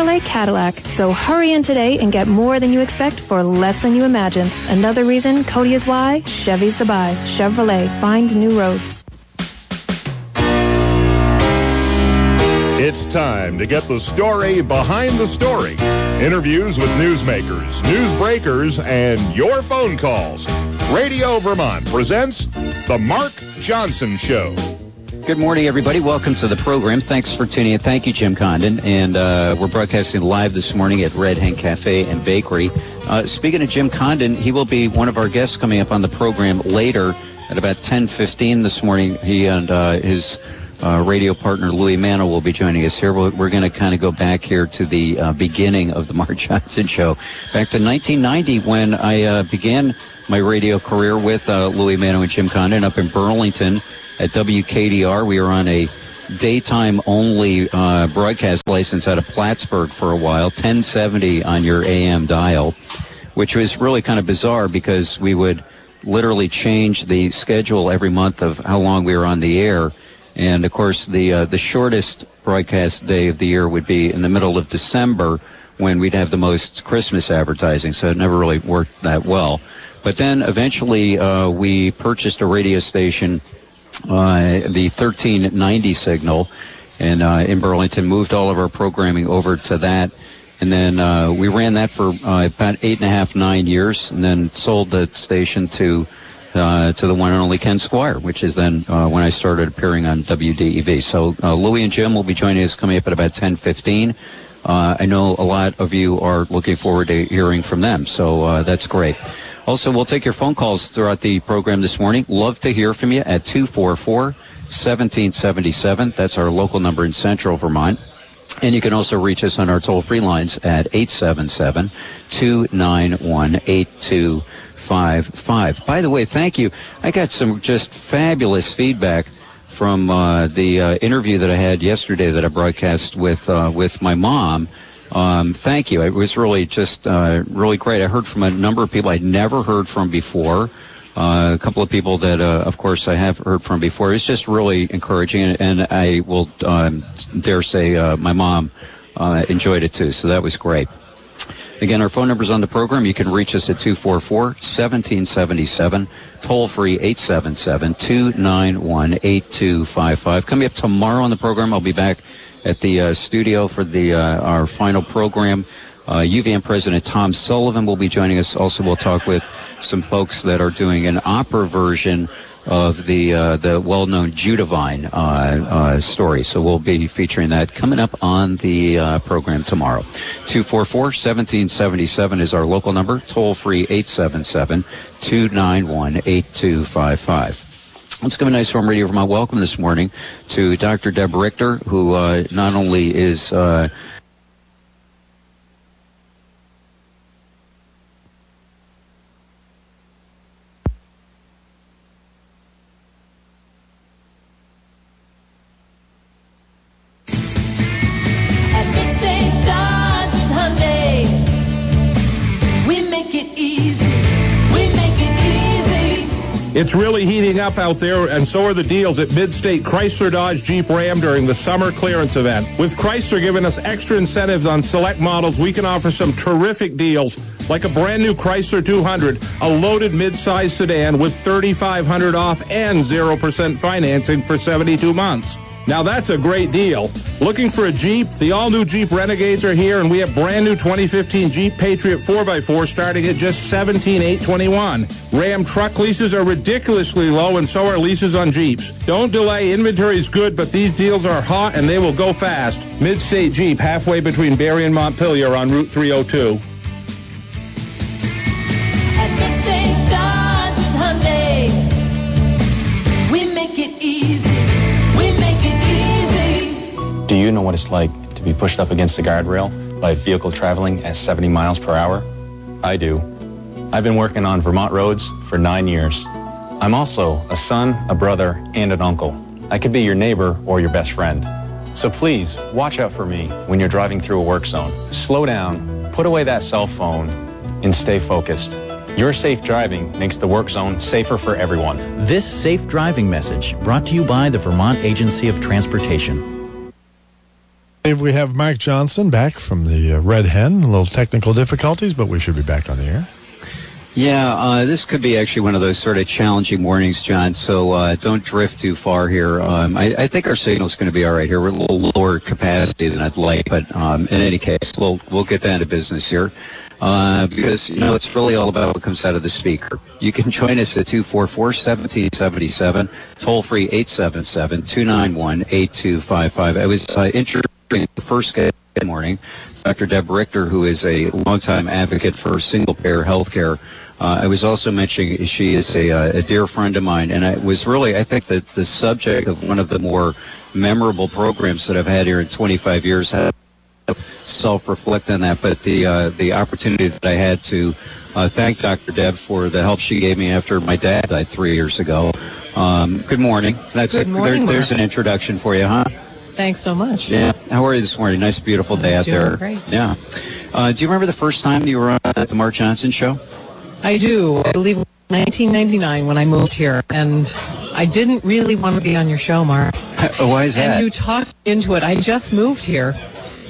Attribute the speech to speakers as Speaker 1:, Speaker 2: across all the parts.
Speaker 1: Chevrolet Cadillac. So hurry in today and get more than you expect for less than you imagined. Another reason Cody is why Chevy's the buy. Chevrolet, find new roads.
Speaker 2: It's time to get the story behind the story. Interviews with newsmakers, news breakers, and your phone calls. Radio Vermont presents The Mark Johnson Show.
Speaker 3: Good morning, everybody. Welcome to the program. Thanks for tuning in. Thank you, Jim Condon. And uh, we're broadcasting live this morning at Red Hen Cafe and Bakery. Uh, speaking of Jim Condon, he will be one of our guests coming up on the program later at about 10:15 this morning. He and uh, his uh, radio partner Louis Mano will be joining us here. We're, we're going to kind of go back here to the uh, beginning of the Mark Johnson Show, back to 1990 when I uh, began my radio career with Louis Mano and Jim Condon up in Burlington at WKDR. We were on a daytime only uh, broadcast license out of Plattsburgh for a while, 1070 on your AM dial, which was really kind of bizarre because we would literally change the schedule every month of how long we were on the air. And of course, the uh, the shortest broadcast day of the year would be in the middle of December when we'd have the most Christmas advertising. So it never really worked that well. But then eventually uh, we purchased a radio station, uh, the 1390 signal, and uh, in Burlington moved all of our programming over to that. And then uh, we ran that for uh, about eight and a half, nine years, and then sold the station to uh, to the one and only Ken Squire, which is then uh, when I started appearing on WDEV. So Louis and Jim will be joining us coming up at about 10:15. Uh, I know a lot of you are looking forward to hearing from them, so that's great. Also, we'll take your phone calls throughout the program this morning. Love to hear from you at 244 1777. That's our local number in central Vermont. And you can also reach us on our toll free lines at 877 291 8255. By the way, thank you. I got some just fabulous feedback from uh, the uh, interview that I had yesterday that I broadcast with uh, with my mom. Um, thank you. It was really just uh, really great. I heard from a number of people I'd never heard from before. Uh, a couple of people that, uh, of course, I have heard from before. It's just really encouraging, and, and I will um, dare say uh, my mom uh, enjoyed it too. So that was great. Again, our phone number is on the program. You can reach us at 244-1777, toll free 877-291-8255. Coming up tomorrow on the program, I'll be back at the uh, studio for the uh, our final program. Uh, UVM President Tom Sullivan will be joining us. Also, we'll talk with some folks that are doing an opera version of the uh, the well-known Judevine uh, uh, story. So we'll be featuring that coming up on the uh, program tomorrow. 244-1777 is our local number. Toll free 877-291-8255. Let's give a nice warm radio for my welcome this morning to Dr. Deb Richter, who uh, not only is uh,
Speaker 4: It's really heating up out there, and so are the deals at Midstate Chrysler Dodge Jeep Ram during the summer clearance event. With Chrysler giving us extra incentives on select models, we can offer some terrific deals, like a brand new Chrysler 200, a loaded midsize sedan with 3500 off and 0% financing for 72 months. Now that's a great deal. Looking for a Jeep? The all-new Jeep Renegades are here, and we have brand new 2015 Jeep Patriot 4x4 starting at just 17,821. Ram truck leases are ridiculously low, and so are leases on Jeeps. Don't delay. Inventory is good, but these deals are hot and they will go fast. Midstate Jeep, halfway between Barre and Montpelier on Route 302.
Speaker 5: Do know what it's like to be pushed up against a guardrail by a vehicle traveling at 70 miles per hour? I do. I've been working on Vermont roads for nine years. I'm also a son, a brother, and an uncle. I could be your neighbor or your best friend. So please, watch out for me when you're driving through a work zone. Slow down, put away that cell phone, and stay focused. Your safe driving makes the work zone safer for everyone.
Speaker 6: This safe driving message brought to you by the Vermont Agency of Transportation. We have Mark Johnson back from the uh, Red Hen. A little technical difficulties, but we should be back on the air.
Speaker 3: Yeah, uh, this could be actually one of those sort of challenging mornings, John. So uh, don't drift too far here. Um, I, I think our signal is going to be all right here. We're a little lower capacity than I'd like, but um, in any case, we'll we'll get down to business here. Uh, because you know it's really all about what comes out of the speaker. You can join us at 244-1777, toll free 877-291-8255. I was uh, interviewing the first morning, Dr. Deb Richter, who is a longtime advocate for single-payer health care. Uh, I was also mentioning she is a, uh, a dear friend of mine, and I was really, I think that the subject of one of the more memorable programs that I've had here in 25 years self-reflect on that, but the uh, the opportunity that I had to uh, thank Dr. Deb for the help she gave me after my dad died three years ago. Um, good morning. That's
Speaker 7: Good
Speaker 3: a-
Speaker 7: morning,
Speaker 3: there- there's an introduction for you, huh?
Speaker 7: Thanks so much.
Speaker 3: Yeah. How are you this morning? Nice, beautiful day out there.
Speaker 7: great.
Speaker 3: Yeah. Uh, do you remember the first time you were on the Mark Johnson show?
Speaker 7: I do. I believe it was 1999 when I moved here, and I didn't really want to be on your show, Mark.
Speaker 3: Why is that?
Speaker 7: And you talked into it. I just moved here,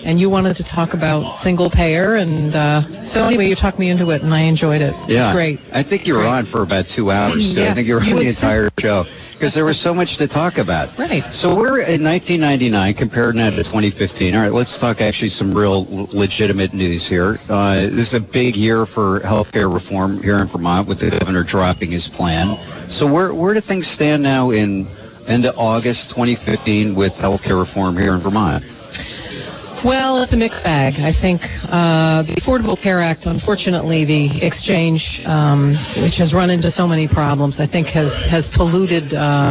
Speaker 7: and you wanted to talk about single payer, and uh, so anyway, you talked me into it, and I enjoyed it.
Speaker 3: yeah.
Speaker 7: It's great.
Speaker 3: I think you were
Speaker 7: Great.
Speaker 3: on for about two hours. too. I think you were on the entire show because there was so much to talk about.
Speaker 7: Right.
Speaker 3: So we're in 1999 compared now to 2015. All right, let's talk actually some real legitimate news here. Uh, this is a big year for healthcare reform here in Vermont with the governor dropping his plan. So where where do things stand now in end of August 2015 with healthcare reform here in Vermont?
Speaker 7: Well, it's a mixed bag. I think uh, the Affordable Care Act, unfortunately, the exchange, um, which has run into so many problems, I think has has polluted uh,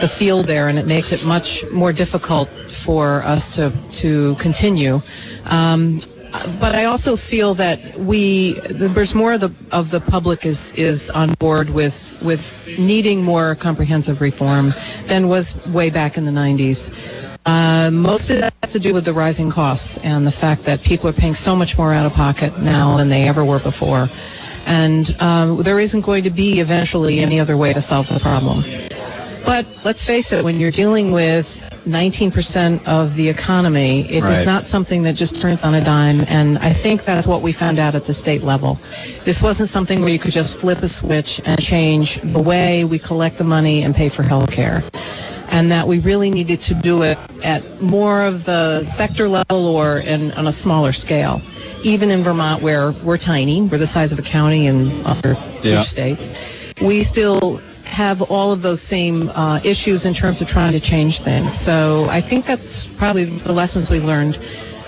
Speaker 7: the field there, and it makes it much more difficult for us to to continue. Um, but I also feel that we there's more of the of the public is is on board with with needing more comprehensive reform than was way back in the 90s. Uh, most of that has to do with the rising costs and the fact that people are paying so much more out of pocket now than they ever were before. And um, there isn't going to be eventually any other way to solve the problem. But let's face it, when you're dealing with 19% of the economy, it is
Speaker 3: Right.
Speaker 7: not something that just turns on a dime. And I think that's what we found out at the state level. This wasn't something where you could just flip a switch and change the way we collect the money and pay for health care and that we really needed to do it at more of the sector level or in, on a smaller scale. Even in Vermont, where we're tiny, we're the size of a county in other
Speaker 3: Yeah.
Speaker 7: states, we still have all of those same uh, issues in terms of trying to change things. So I think that's probably the lessons we learned.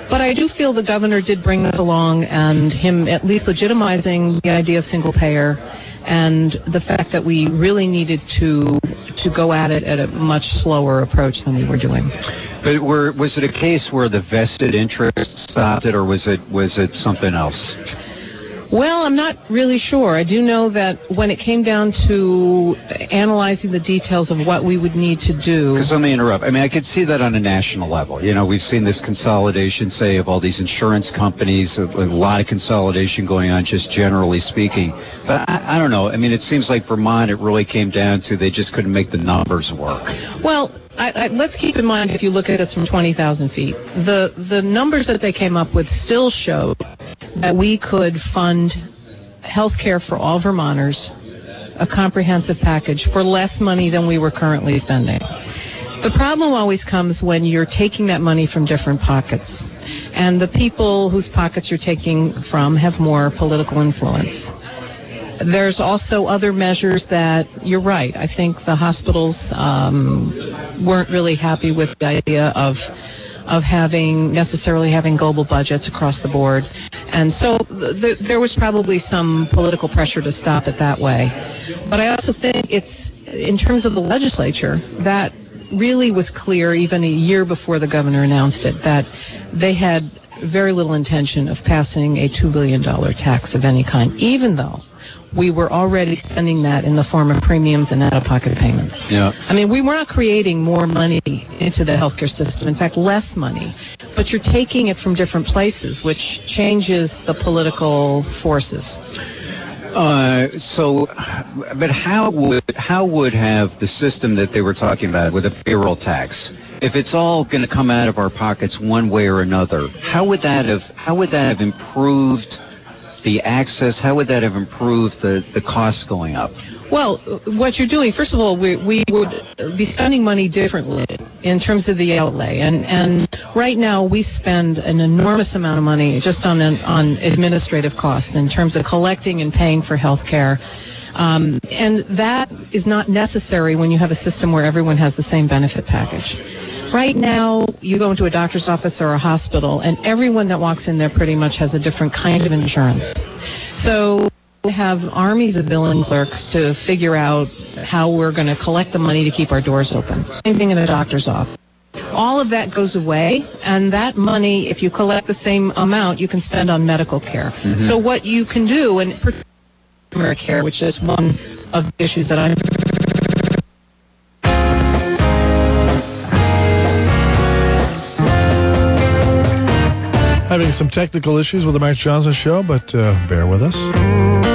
Speaker 7: But I do feel the governor did bring this along and him at least legitimizing the idea of single payer and the fact that we really needed to to go at it at a much slower approach than we were doing.
Speaker 3: But were, was it a case where the vested interest stopped it, or was it was it something else?
Speaker 7: Well, I'm not really sure. I do know that when it came down to analyzing the details of what we would need to do,
Speaker 3: Because let me interrupt. I mean, I could see that on a national level. You know, we've seen this consolidation, say, of all these insurance companies, a, a lot of consolidation going on, just generally speaking. But I, I don't know. I mean, it seems like Vermont, it really came down to they just couldn't make the numbers work.
Speaker 7: Well, I, I, let's keep in mind if you look at this from 20,000 feet, the the numbers that they came up with still showed that we could fund health care for all Vermonters, a comprehensive package for less money than we were currently spending. The problem always comes when you're taking that money from different pockets. And the people whose pockets you're taking from have more political influence. There's also other measures that you're right. I think the hospitals um, weren't really happy with the idea of of having necessarily having global budgets across the board, and so th- th- there was probably some political pressure to stop it that way. But I also think it's in terms of the legislature that really was clear even a year before the governor announced it that they had very little intention of passing a $2 billion tax of any kind, even though we were already spending that in the form of premiums and out-of-pocket payments.
Speaker 3: Yeah.
Speaker 7: I mean, we were not creating more money into the healthcare system. In fact, less money. But you're taking it from different places, which changes the political forces.
Speaker 3: Uh, so, but how would how would have the system that they were talking about with a payroll tax if it's all going to come out of our pockets one way or another, how would that have how would that have improved the access? How would that have improved the the costs going up?
Speaker 7: Well, what you're doing, first of all, we, we would be spending money differently in terms of the outlay. And, and right now, we spend an enormous amount of money just on, an, on administrative costs in terms of collecting and paying for health care. Um, and that is not necessary when you have a system where everyone has the same benefit package. Right now, you go into a doctor's office or a hospital, and everyone that walks in there pretty much has a different kind of insurance. So we have armies of billing clerks to figure out how we're going to collect the money to keep our doors open. Same thing in a doctor's office. All of that goes away, and that money, if you collect the same amount, you can spend on medical care. Mm-hmm. So what you can do, and primary care, which is one of the issues that I'm
Speaker 6: Having some technical issues with the Mark Johnson show, but uh, bear with us.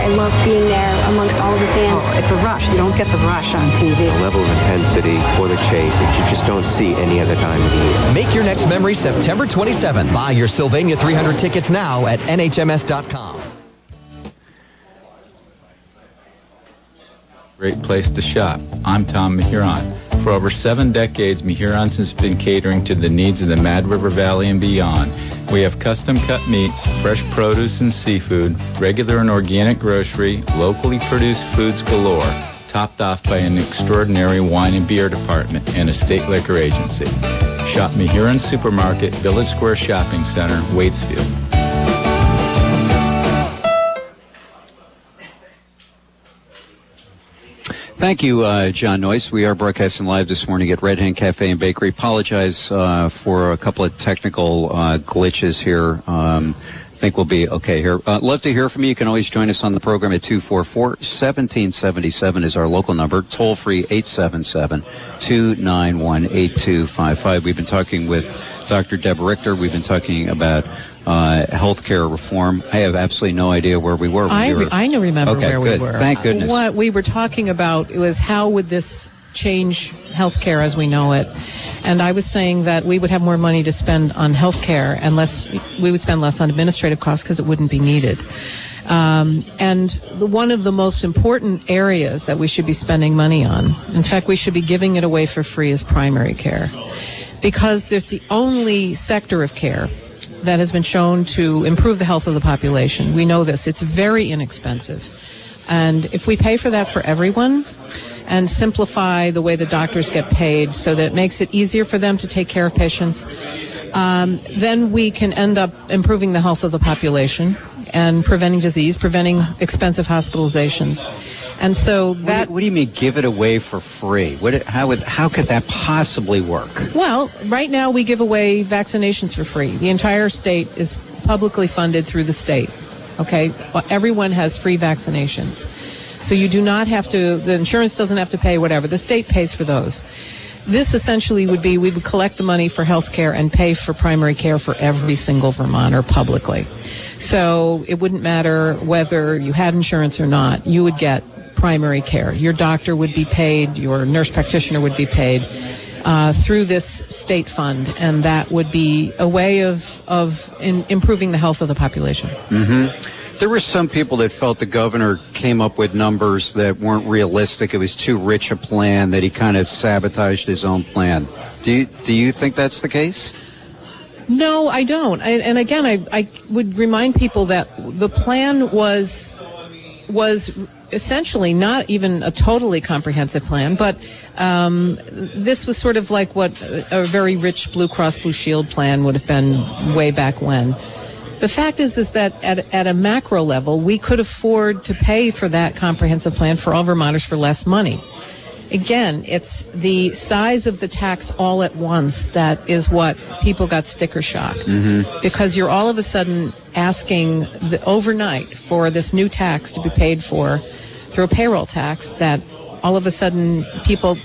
Speaker 8: I love being there amongst all the fans.
Speaker 9: Oh, it's a rush. You don't get the rush on TV.
Speaker 10: The level of intensity for the chase that you just don't see any other time of the year.
Speaker 11: Make your next memory September 27th. Buy your Sylvania 300 tickets now at nhms.com.
Speaker 12: Great place to shop. I'm Tom Mehuron. For over seven decades, Mehuron's has been catering to the needs of the Mad River Valley and beyond. We have custom cut meats, fresh produce and seafood, regular and organic grocery, locally produced foods galore, topped off by an extraordinary wine and beer department and a state liquor agency. Shop Mahuron Supermarket, Village Square Shopping Center, Waitsfield.
Speaker 3: Thank you, uh, John Noyce. We are broadcasting live this morning at Red Hen Cafe and Bakery. Apologize uh, for a couple of technical uh, glitches here. Um, I think we'll be okay here. Uh, love to hear from you. You can always join us on the program at 244-1777 is our local number. Toll free 877-291-8255. We've been talking with Dr. Deborah Richter. We've been talking about uh, healthcare reform. I have absolutely no idea where we were.
Speaker 7: I,
Speaker 3: we
Speaker 7: re-
Speaker 3: were-
Speaker 7: I know remember
Speaker 3: Okay,
Speaker 7: where
Speaker 3: good.
Speaker 7: we were.
Speaker 3: Thank goodness.
Speaker 7: What we were talking about was how would this change healthcare as we know it? And I was saying that we would have more money to spend on healthcare and less, we would spend less on administrative costs because it wouldn't be needed. Um, and the, one of the most important areas that we should be spending money on, in fact, we should be giving it away for free, is primary care. Because there's the only sector of care that has been shown to improve the health of the population. We know this. It's very inexpensive. And if we pay for that for everyone and simplify the way the doctors get paid so that it makes it easier for them to take care of patients, um, then we can end up improving the health of the population and preventing disease, preventing expensive hospitalizations. And so
Speaker 3: What
Speaker 7: that
Speaker 3: do, what do you mean give it away for free? What, how, would, how could that possibly work?
Speaker 7: Well, right now we give away vaccinations for free. The entire state is publicly funded through the state. Okay, Well, everyone has free vaccinations, so you do not have to. The insurance doesn't have to pay whatever. The state pays for those. This essentially would be we would collect the money for health care and pay for primary care for every single Vermonter publicly. So it wouldn't matter whether you had insurance or not. You would get primary care. Your doctor would be paid. Your nurse practitioner would be paid uh, through this state fund, and that would be a way of of in, improving the health of the population.
Speaker 3: hmm There were some people that felt the governor came up with numbers that weren't realistic. It was too rich a plan that he kind of sabotaged his own plan. Do you, do you think that's the case?
Speaker 7: No, I don't. I, and again, I, I would remind people that the plan was was essentially not even a totally comprehensive plan, but um, this was sort of like what a, very rich Blue Cross Blue Shield plan would have been way back when. The fact is, is that at, at a macro level, we could afford to pay for that comprehensive plan for all Vermonters for less money. Again, it's the size of the tax all at once that is what people got sticker shock
Speaker 3: Mm-hmm.
Speaker 7: because you're all of a sudden asking the overnight for this new tax to be paid for through a payroll tax that all of a sudden people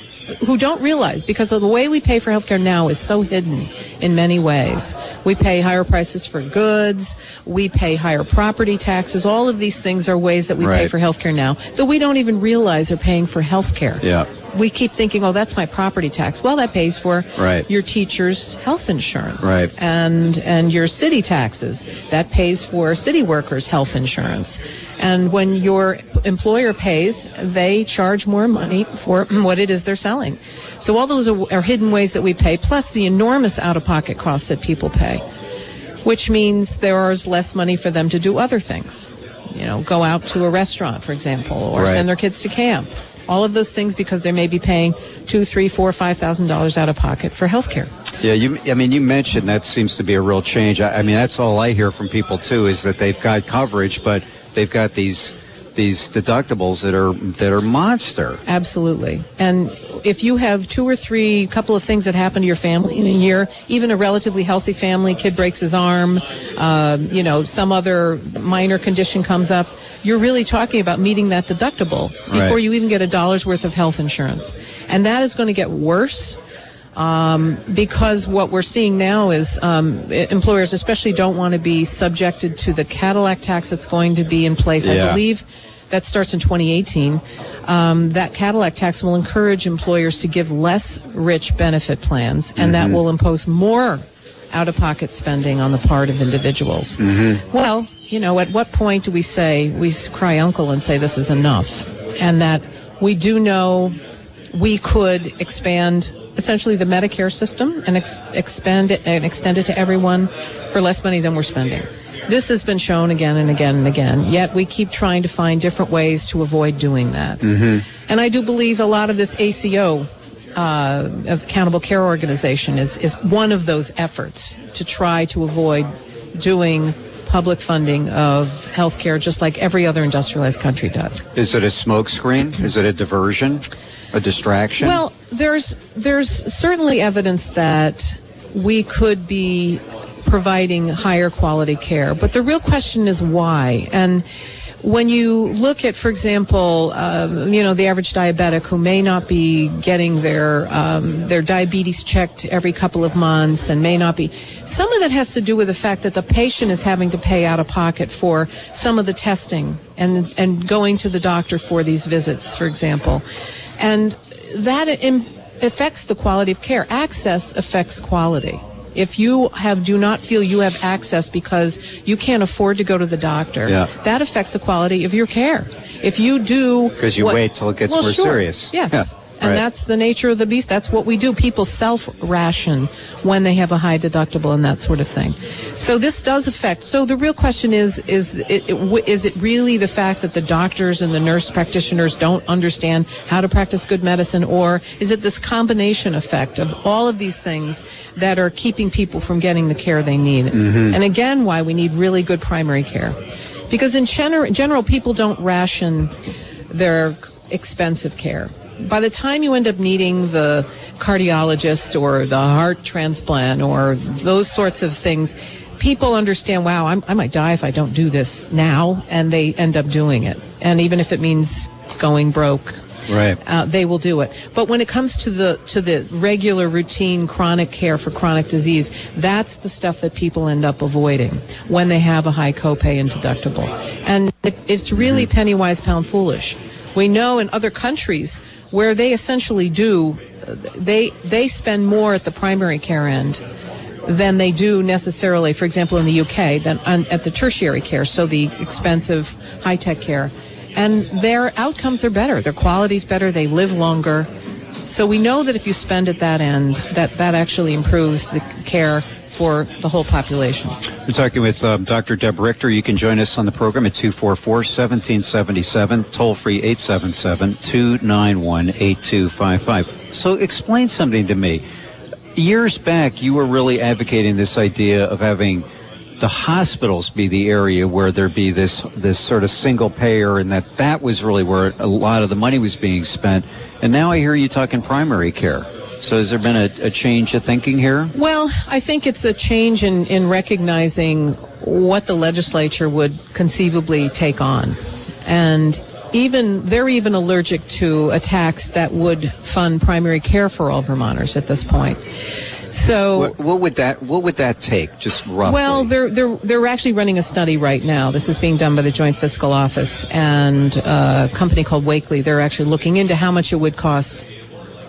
Speaker 7: who don't realize because of the way we pay for healthcare now is so hidden in many ways. We pay higher prices for goods, we pay higher property taxes. All of these things are ways that we pay for healthcare now that we don't even realize are paying for healthcare.
Speaker 3: Yeah.
Speaker 7: We keep thinking, oh, that's my property tax. Well, that pays for
Speaker 3: Right.
Speaker 7: your teacher's health insurance
Speaker 3: Right.
Speaker 7: and and your city taxes that pays for city workers health insurance and when your employer pays they charge more money for what it is they're selling so all those are, are hidden ways that we pay plus the enormous out-of-pocket costs that people pay which means there is less money for them to do other things you know go out to a restaurant for example or
Speaker 3: Right.
Speaker 7: send their kids to camp all of those things because they may be paying two three four five thousand dollars out of pocket for health care
Speaker 3: Yeah, you. I mean, you mentioned that seems to be a real change. I, I mean, that's all I hear from people too is that they've got coverage, but they've got these these deductibles that are that are monster.
Speaker 7: Absolutely. And if you have two or three couple of things that happen to your family in a year, even a relatively healthy family, kid breaks his arm, um, you know, some other minor condition comes up, you're really talking about meeting that deductible before
Speaker 3: Right.
Speaker 7: you even get a dollar's worth of health insurance. And that is going to get worse. Um, because what we're seeing now is um, employers, especially, don't want to be subjected to the Cadillac tax that's going to be in place. I believe that starts in 2018. Um, that Cadillac tax will encourage employers to give less rich benefit plans, and that
Speaker 3: Mhm.
Speaker 7: will impose more out of pocket spending on the part of individuals.
Speaker 3: Mm-hmm.
Speaker 7: Well, you know, at what point do we say, we cry uncle and say this is enough? And that we do know we could expand essentially the Medicare system and ex- expand it and extend it to everyone for less money than we're spending. This has been shown again and again and again, yet we keep trying to find different ways to avoid doing that.
Speaker 3: Mm-hmm.
Speaker 7: And I do believe a lot of this ACO, uh, Accountable Care Organization, is, is one of those efforts to try to avoid doing public funding of healthcare just like every other industrialized country does.
Speaker 3: Is it a smokescreen? Is it a diversion? A distraction?
Speaker 7: Well, there's there's certainly evidence that we could be providing higher quality care, but the real question is why. And when you look at, for example, um, you know, the average diabetic who may not be getting their um, their diabetes checked every couple of months and may not be, some of that has to do with the fact that the patient is having to pay out of pocket for some of the testing and and going to the doctor for these visits, for example, and that affects the quality of care. Access affects quality. If you have do not feel you have access because you can't afford to go to the doctor,
Speaker 3: Yeah.
Speaker 7: that affects the quality of your care. If you do
Speaker 3: Because you
Speaker 7: what-
Speaker 3: wait till it gets
Speaker 7: Well,
Speaker 3: more
Speaker 7: sure.
Speaker 3: serious.
Speaker 7: Yes.
Speaker 3: Yeah,
Speaker 7: And
Speaker 3: right.
Speaker 7: that's the nature of the beast. That's what we do. People self ration when they have a high deductible and that sort of thing. So this does affect. So the real question is: is it, it, it really the fact that the doctors and the nurse practitioners don't understand how to practice good medicine, or is it this combination effect of all of these things that are keeping people from getting the care they need?
Speaker 3: Mhm.
Speaker 7: And again, why we need really good primary care, because in gener- general, people don't ration their expensive care. By the time you end up needing the cardiologist or the heart transplant or those sorts of things, people understand, wow, I'm, I might die if I don't do this now, and they end up doing it. And even if it means going broke,
Speaker 3: Right.
Speaker 7: uh, they will do it. But when it comes to the to the regular routine chronic care for chronic disease, that's the stuff that people end up avoiding when they have a high copay and deductible. And it, it's really penny wise, pound foolish. We know in other countries where they essentially do, they they spend more at the primary care end than they do necessarily, for example, in the UK, than on, at the tertiary care, so the expensive high tech care. And their outcomes are better, their quality's better, they live longer. So we know that if you spend at that end, that that actually improves the care for the whole population.
Speaker 3: We're talking with um, Dr. Deb Richter. You can join us on the program at 244-1777, toll free 877-291-8255. So explain something to me. Years back, you were really advocating this idea of having the hospitals be the area where there be this this sort of single payer and that that was really where a lot of the money was being spent. And now I hear you talking primary care. So has there been a, a change of thinking here?
Speaker 7: Well, I think it's a change in, in recognizing what the legislature would conceivably take on. And even they're even allergic to a tax that would fund primary care for all Vermonters at this point. So
Speaker 3: What, what would that what would that take? Just roughly.
Speaker 7: Well, they're they're they're actually running a study right now. This is being done by the Joint Fiscal Office and uh, a company called Wakely. They're actually looking into how much it would cost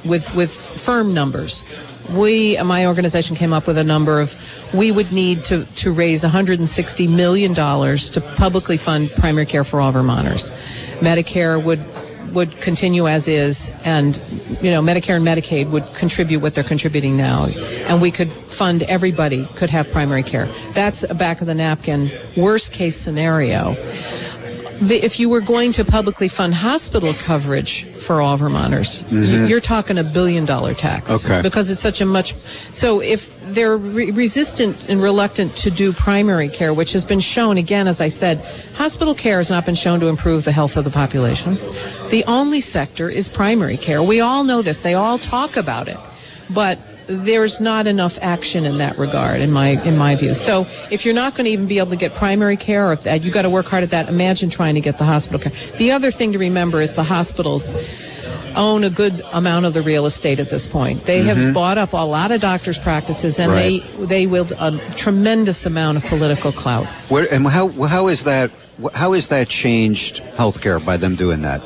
Speaker 7: with with firm numbers. We, my organization, came up with a number of we would need to to raise 160 million dollars to publicly fund primary care for all Vermonters. Medicare would would continue as is, and you know Medicare and Medicaid would contribute what they're contributing now, and we could fund everybody could have primary care. That's a back of the napkin worst case scenario. The, if you were going to publicly fund hospital coverage for all Vermonters,
Speaker 3: Mhm.
Speaker 7: you're talking a billion dollar tax.
Speaker 3: Okay.
Speaker 7: Because it's such a much. So if they're re- resistant and reluctant to do primary care, which has been shown, again, as I said, hospital care has not been shown to improve the health of the population. The only sector is primary care. We all know this. They all talk about it. But there's not enough action in that regard, in my in my view. So if you're not going to even be able to get primary care, or if that, you got to work hard at that. Imagine trying to get the hospital care. The other thing to remember is the hospitals own a good amount of the real estate at this point. They
Speaker 3: Mhm.
Speaker 7: have bought up a lot of doctors' practices, and
Speaker 3: Right.
Speaker 7: they they wield a tremendous amount of political clout.
Speaker 3: What, and how how is that how has that changed healthcare by them doing that?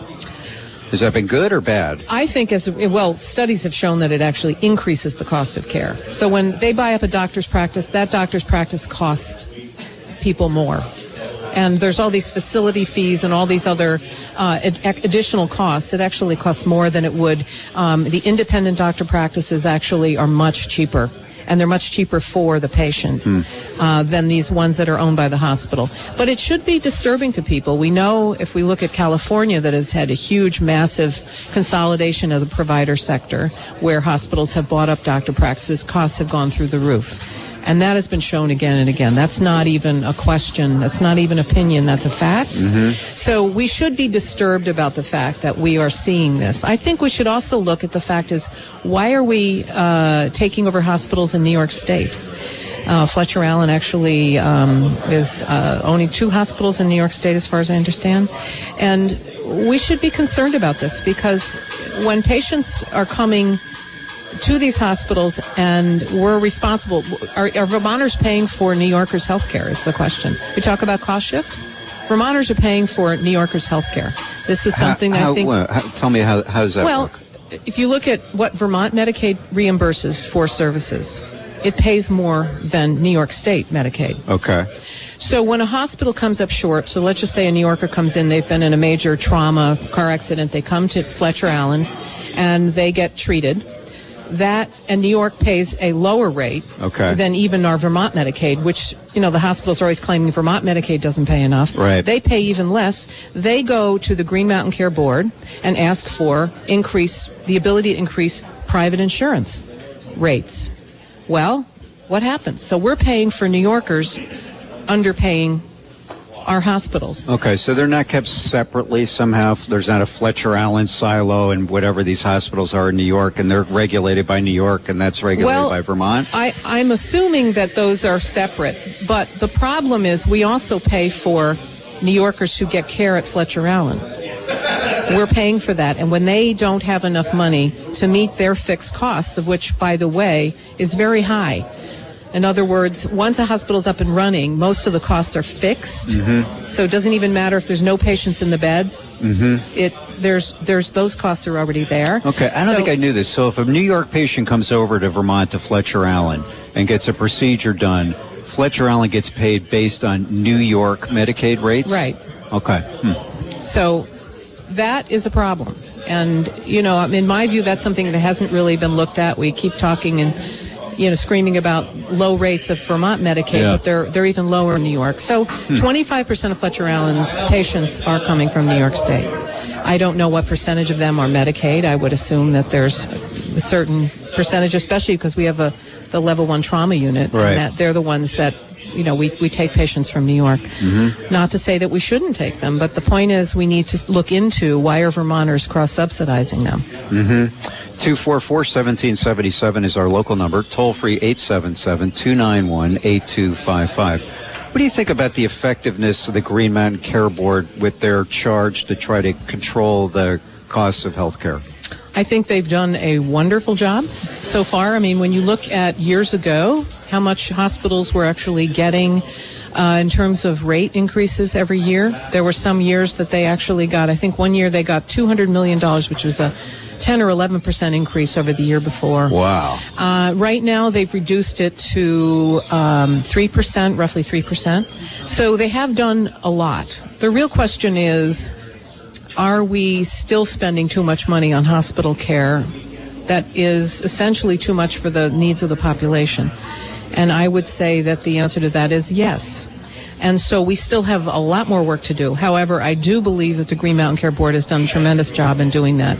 Speaker 3: Has that been good or bad?
Speaker 7: I think as well, studies have shown that it actually increases the cost of care. So when they buy up a doctor's practice, that doctor's practice costs people more. And there's all these facility fees and all these other uh, ad- additional costs. It actually costs more than it would. Um, the independent doctor practices actually are much cheaper, and they're much cheaper for the patient uh, than these ones that are owned by the hospital. But it should be disturbing to people. We know if we look at California that has had a huge, massive consolidation of the provider sector where hospitals have bought up doctor practices, costs have gone through the roof. And that has been shown again and again. That's not even a question. That's not even opinion. That's a fact. So we should be disturbed about the fact that we are seeing this. I think we should also look at the fact is why are we uh, taking over hospitals in New York State? Uh, Fletcher Allen actually um, is uh, owning two hospitals in New York State, as far as I understand. And we should be concerned about this because when patients are coming to these hospitals and we're responsible, are, are Vermonters paying for New Yorkers' health care is the question. We talk about cost shift. Vermonters are paying for New Yorkers' health care. This is something
Speaker 3: how,
Speaker 7: that I think.
Speaker 3: how- how- tell me how how does that
Speaker 7: well,
Speaker 3: work?
Speaker 7: if you look at what Vermont Medicaid reimburses for services, it pays more than New York State Medicaid.
Speaker 3: Okay.
Speaker 7: So when a hospital comes up short, so let's just say a New Yorker comes in, they've been in a major trauma, car accident, they come to Fletcher Allen and they get treated. That and New York pays a lower rate
Speaker 3: Okay.
Speaker 7: than even our Vermont Medicaid, which you know the hospitals are always claiming Vermont Medicaid doesn't pay enough.
Speaker 3: Right.
Speaker 7: They pay even less. They go to the Green Mountain Care Board and ask for increase the ability to increase private insurance rates. Well, what happens? So we're paying for New Yorkers, underpaying our hospitals.
Speaker 3: Okay, so they're not kept separately somehow. There's not a Fletcher Allen silo and whatever these hospitals are in New York, and they're regulated by New York, and that's regulated
Speaker 7: Well,
Speaker 3: by Vermont.
Speaker 7: I, I'm assuming that those are separate, but the problem is we also pay for New Yorkers who get care at Fletcher Allen. We're paying for that, and when they don't have enough money to meet their fixed costs, of which, by the way, is very high. In other words, once a hospital's up and running, most of the costs are fixed.
Speaker 3: Mm-hmm.
Speaker 7: So it doesn't even matter if there's no patients in the beds.
Speaker 3: Mm-hmm.
Speaker 7: It there's there's those costs are already there.
Speaker 3: Okay, I don't
Speaker 7: So-
Speaker 3: think I knew this. So if a New York patient comes over to Vermont to Fletcher Allen and gets a procedure done, Fletcher Allen gets paid based on New York Medicaid rates?
Speaker 7: Right.
Speaker 3: Okay. Hmm.
Speaker 7: So that is a problem. And, you know, in my view, that's something that hasn't really been looked at. We keep talking and you know, screaming about low rates of Vermont Medicaid,
Speaker 3: Yeah.
Speaker 7: but they're they're even lower in New York. So, hmm. 25% of Fletcher Allen's patients are coming from New York State. I don't know what percentage of them are Medicaid. I would assume that there's a certain percentage, especially because we have a the level one trauma unit,
Speaker 3: Right.
Speaker 7: and that they're the ones that you know we, we take patients from New York.
Speaker 3: Mm-hmm.
Speaker 7: Not to say that we shouldn't take them, but the point is we need to look into why are Vermonters cross subsidizing them.
Speaker 3: Mm-hmm. 244-1777 is our local number. Toll free 877-291-8255. What do you think about the effectiveness of the Green Mountain Care Board with their charge to try to control the costs of health care?
Speaker 7: I think they've done a wonderful job so far. I mean, when you look at years ago, how much hospitals were actually getting uh, in terms of rate increases every year, there were some years that they actually got, I think one year they got $200 million, which was a 10 or 11% increase over the year before.
Speaker 3: Wow.
Speaker 7: Uh, right now, they've reduced it to um, 3%, roughly 3%. So they have done a lot. The real question is are we still spending too much money on hospital care that is essentially too much for the needs of the population? And I would say that the answer to that is yes. And so we still have a lot more work to do. However, I do believe that the Green Mountain Care Board has done a tremendous job in doing that.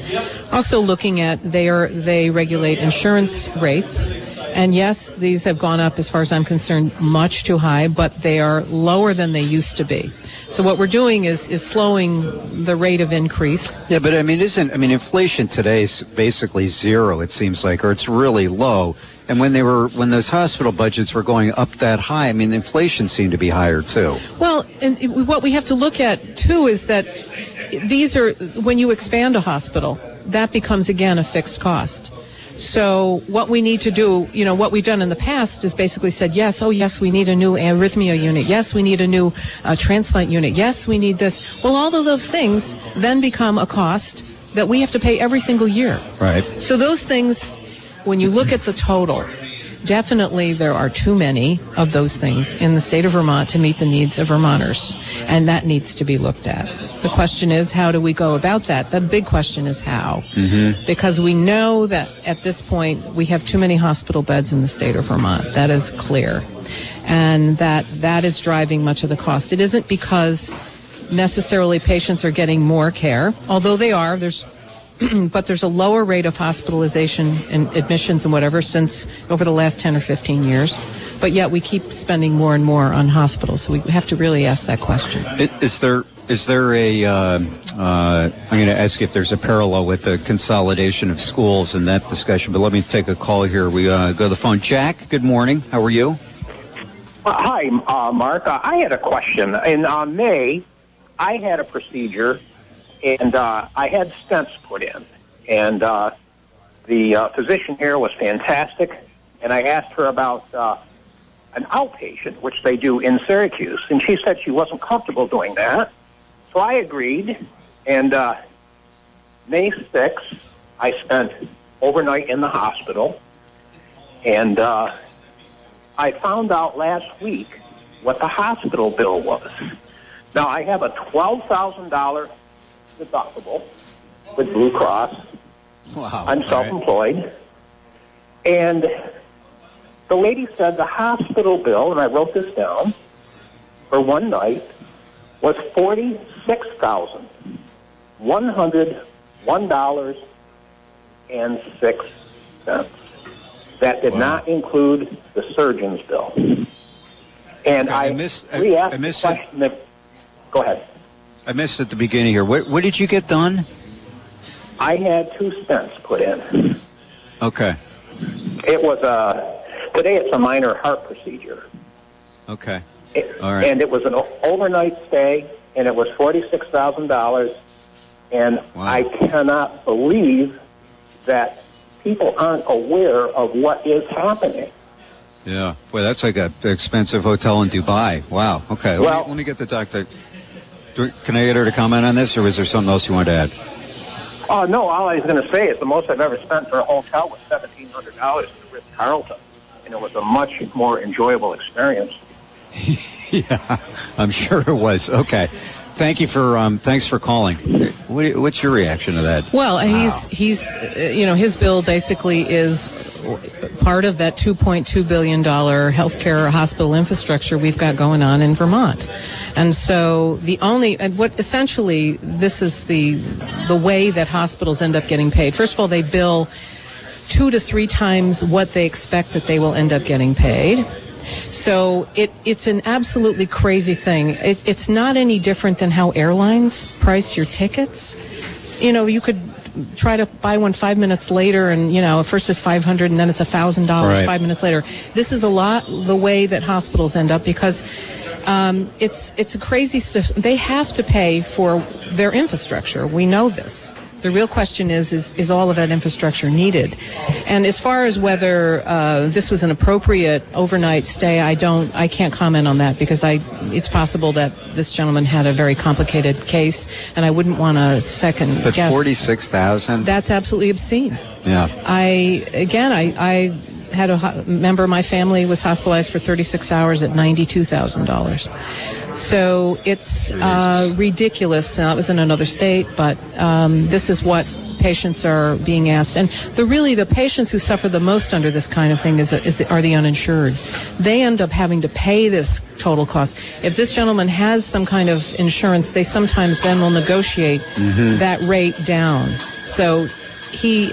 Speaker 7: Also looking at they are they regulate insurance rates. And yes, these have gone up as far as I'm concerned much too high, but they are lower than they used to be. So what we're doing is is slowing the rate of increase.
Speaker 3: Yeah, but I mean, isn't I mean, inflation today is basically zero. It seems like, or it's really low. And when they were when those hospital budgets were going up that high, I mean, inflation seemed to be higher too.
Speaker 7: Well, and what we have to look at too is that these are when you expand a hospital, that becomes again a fixed cost. So what we need to do, you know, what we've done in the past is basically said, yes, oh yes, we need a new arrhythmia unit. Yes, we need a new uh, transplant unit. Yes, we need this. Well, all of those things then become a cost that we have to pay every single year.
Speaker 3: Right.
Speaker 7: So those things, when you look at the total, definitely there are too many of those things in the state of Vermont to meet the needs of Vermonters, and that needs to be looked at. The question is, how do we go about that? The big question is how.
Speaker 3: Mm-hmm.
Speaker 7: Because we know that at this point we have too many hospital beds in the state of Vermont. That is clear. And that that is driving much of the cost. It isn't because necessarily patients are getting more care, although they are. There's but there's a lower rate of hospitalization and admissions and whatever since over the last 10 or 15 years. But yet we keep spending more and more on hospitals. So we have to really ask that question.
Speaker 3: Is there is there a? Uh, uh, I'm going to ask if there's a parallel with the consolidation of schools in that discussion. But let me take a call here. We uh, go to the phone. Jack, good morning. How are you?
Speaker 13: Uh, hi, uh, Mark. Uh, I had a question. In uh, May, I had a procedure, and uh, I had stents put in. And uh, the uh, physician here was fantastic, and I asked her about uh, an outpatient, which they do in Syracuse, and she said she wasn't comfortable doing that. So I agreed, and uh, May 6th, I spent overnight in the hospital, and uh, I found out last week what the hospital bill was. Now, I have a $12,000 deductible with Blue Cross.
Speaker 3: Wow.
Speaker 13: I'm self-employed. And the lady said the hospital bill, and I wrote this down, for one night was forty-six thousand one hundred one dollars and six cents. That did not include the surgeon's bill. And
Speaker 3: Okay, I
Speaker 13: I,
Speaker 3: missed- I-
Speaker 13: re-asked
Speaker 3: I missed
Speaker 13: the
Speaker 3: it.
Speaker 13: question. That, go ahead.
Speaker 3: I missed at the beginning here. What, what did you get done?
Speaker 13: I had two stents put in.
Speaker 3: Okay.
Speaker 13: It was a today. It's a minor heart procedure.
Speaker 3: Okay.
Speaker 13: It-
Speaker 3: All right.
Speaker 13: And it was an overnight stay, and it was forty-six thousand dollars. And I cannot believe that people aren't aware of what is happening.
Speaker 3: Yeah. Boy, that's like an expensive hotel in Dubai. Wow. Okay. Let,
Speaker 13: Well-
Speaker 3: me, let me get the doctor. Do, can I get her to comment on this, or was there something else you wanted to add?
Speaker 13: Oh no! All I was going to say is the most I've ever spent for a hotel was seventeen hundred dollars at the Ritz Carlton, and it was a much more enjoyable experience.
Speaker 3: yeah, I'm sure it was. Okay. Thank you for um, thanks for calling. What, what's your reaction to that?
Speaker 7: Well, and he's he's uh, you know his bill basically is part of that 2.2 billion dollar healthcare hospital infrastructure we've got going on in Vermont. And so the only and what essentially this is the the way that hospitals end up getting paid. First of all, they bill two to three times what they expect that they will end up getting paid. So it, it's an absolutely crazy thing. It, it's not any different than how airlines price your tickets. You know, you could try to buy one five minutes later and, you know, first it's 500 and then it's a
Speaker 14: $1,000
Speaker 7: five minutes later. This is a lot the way that hospitals end up because um, it's, it's a crazy stuff. They have to pay for their infrastructure. We know this. The real question is, is, is all of that infrastructure needed? And as far as whether uh, this was an appropriate overnight stay, I don't, I can't comment on that because I, it's possible that this gentleman had a very complicated case, and I wouldn't want to second
Speaker 3: But
Speaker 7: guess.
Speaker 3: forty six thousand.
Speaker 7: That's absolutely obscene.
Speaker 3: Yeah.
Speaker 7: I again, I, I had a ho- member of my family was hospitalized for 36 hours at $92,000. So it's uh, ridiculous. Now, it was in another state, but um, this is what patients are being asked. And the really the patients who suffer the most under this kind of thing is, is are the uninsured. They end up having to pay this total cost. If this gentleman has some kind of insurance, they sometimes then will negotiate
Speaker 14: Mhm.
Speaker 7: that rate down. So he,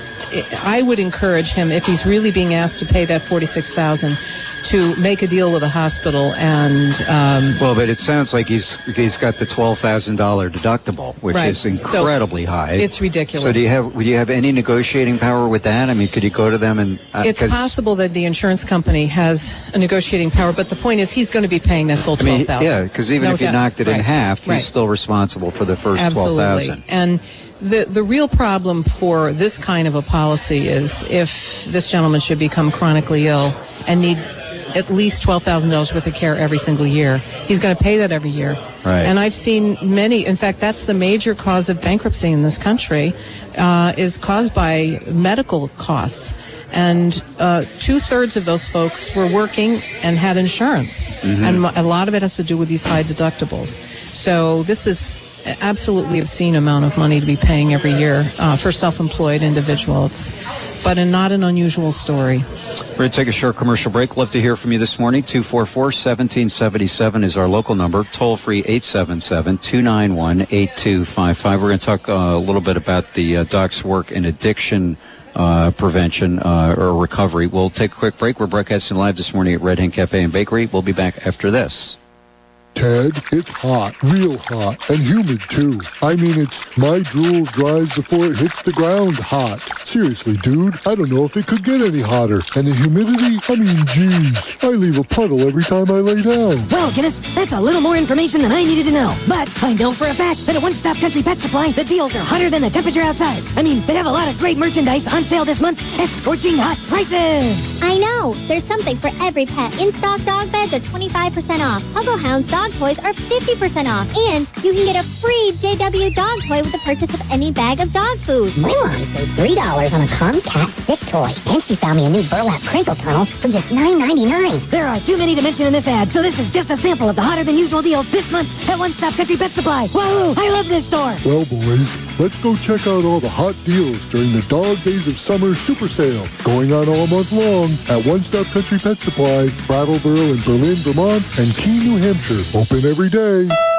Speaker 7: I would encourage him if he's really being asked to pay that forty-six thousand, to make a deal with a hospital and. Um,
Speaker 3: Well, but it sounds like he's he's got the twelve thousand dollar deductible, which
Speaker 7: Right.
Speaker 3: is
Speaker 7: So,
Speaker 3: incredibly high.
Speaker 7: it's ridiculous.
Speaker 3: So do you have would you have any negotiating power with that? I mean, could you go to them and uh,
Speaker 7: it's possible that the insurance company has a negotiating power, but the point is he's going to be paying that full
Speaker 3: I mean,
Speaker 7: twelve thousand.
Speaker 3: yeah, because even if you knocked it in half, he's still responsible for the first twelve
Speaker 7: Absolutely.
Speaker 3: thousand.
Speaker 7: And the the real problem for this kind of a policy is if this gentleman should become chronically ill and need at least twelve thousand dollars worth of care every single year, he's going to pay that every year.
Speaker 14: Right.
Speaker 7: And I've seen many. In fact, that's the major cause of bankruptcy in this country, uh, is caused by medical costs. And uh, two thirds of those folks were working and had insurance,
Speaker 14: Mhm.
Speaker 7: and a lot of it has to do with these high deductibles. So this is absolutely obscene amount of money to be paying every year uh, for self-employed individuals, but not an unusual story.
Speaker 3: We're going to take a short commercial break. Love to hear from you this morning. 244-1777 is our local number. Toll free 877-291-8255. We're going to talk uh, a little bit about the uh, doc's work in addiction uh, prevention uh, or recovery. We'll take a quick break. We're broadcasting live this morning at Red Hen Cafe and Bakery. We'll be back after this.
Speaker 15: Ted, it's hot, real hot, and humid too. I mean, it's my drool dries before it hits the ground hot. Seriously, dude, I don't know if it could get any hotter. And the humidity, I mean, geez, I leave a puddle every time I lay down.
Speaker 16: Well, Guinness, that's a little more information than I needed to know. But I know for a fact that at One Stop Country Pet Supply, the deals are hotter than the temperature outside. I mean, they have a lot of great merchandise on sale this month at scorching hot prices.
Speaker 17: I know. There's something for every pet. In-stock dog beds are 25% off. Huggle Hounds dog toys are 50% off. And you can get a free JW dog toy with the purchase of any bag of dog food.
Speaker 18: My mom saved three dollars on a Comcat stick toy, and she found me a new burlap crinkle tunnel for just nine ninety nine.
Speaker 16: There are too many to mention in this ad, so this is just a sample of the hotter than usual deals this month at One Stop Country Pet Supply. Whoa, I love this store.
Speaker 15: Well, boys, let's go check out all the hot deals during the Dog Days of Summer Super Sale, going on all month long at One Stop Country Pet Supply, Brattleboro in Berlin, Vermont, and Keene, New Hampshire. Open every day.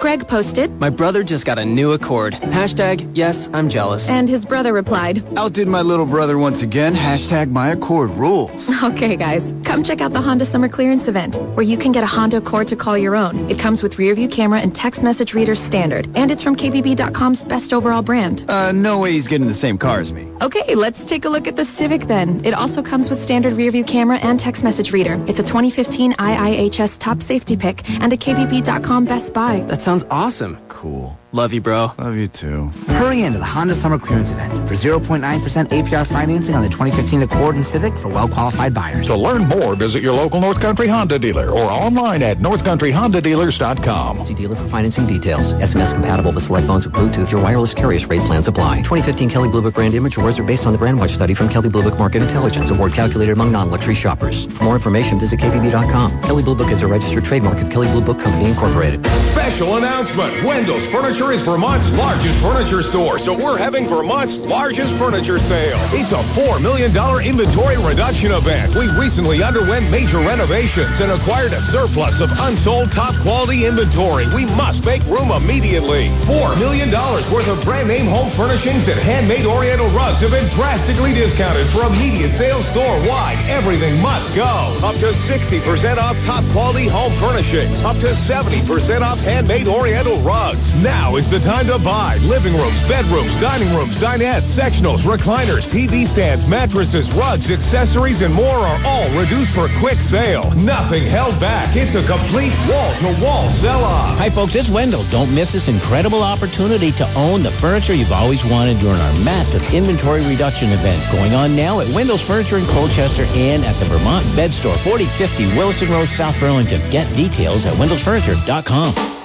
Speaker 19: Greg posted, My brother just got a new Accord. Hashtag, yes, I'm jealous.
Speaker 1: And his brother replied,
Speaker 20: Outdid my little brother once again. Hashtag my Accord rules.
Speaker 1: Okay, guys, come check out the Honda Summer Clearance event, where you can get a Honda Accord to call your own. It comes with rear view camera and text message reader standard, and it's from KBB.com's best overall brand.
Speaker 20: Uh, no way he's getting the same car as me.
Speaker 1: Okay, let's take a look at the Civic then. It also comes with standard rear view camera and text message reader. It's a 2015 IIHS top safety pick and a KBB.com best buy.
Speaker 19: That sounds awesome. Cool. Love you, bro.
Speaker 20: Love you too.
Speaker 21: Hurry into the Honda Summer Clearance Event for 0.9% APR financing on the 2015 Accord and Civic for well-qualified buyers.
Speaker 14: To learn more, visit your local North Country Honda dealer or online at northcountryhondadealers.com.
Speaker 22: See dealer for financing details. SMS compatible with select phones with Bluetooth. Your wireless carriers rate plans apply. 2015 Kelley Blue Book brand image awards are based on the Brand Watch study from Kelley Blue Book Market Intelligence. Award calculated among non-luxury shoppers. For more information, visit kbb.com. Kelley Blue Book is a registered trademark of Kelley Blue Book Company Incorporated.
Speaker 23: Special announcement. Wendell's Furniture is Vermont's largest furniture store, so we're having Vermont's largest furniture sale. It's a $4 million inventory reduction event. We recently underwent major renovations and acquired a surplus of unsold top quality inventory. We must make room immediately. $4 million worth of brand name home furnishings and handmade oriental rugs have been drastically discounted for immediate sales store wide. Everything must go. Up to 60% off top quality home furnishings. Up to 70% off handmade oriental rugs. Now is the time to buy. Living rooms, bedrooms, dining rooms, dinettes, sectionals, recliners, TV stands, mattresses, rugs, accessories, and more are all reduced for quick sale. Nothing held back. It's a complete wall-to-wall sell-off.
Speaker 24: Hi, folks. It's Wendell. Don't miss this incredible opportunity to own the furniture you've always wanted during our massive inventory reduction event going on now at Wendell's Furniture in Colchester and at the Vermont Bed Store, 4050 Williston Road, South Burlington. Get details at wendellsfurniture.com.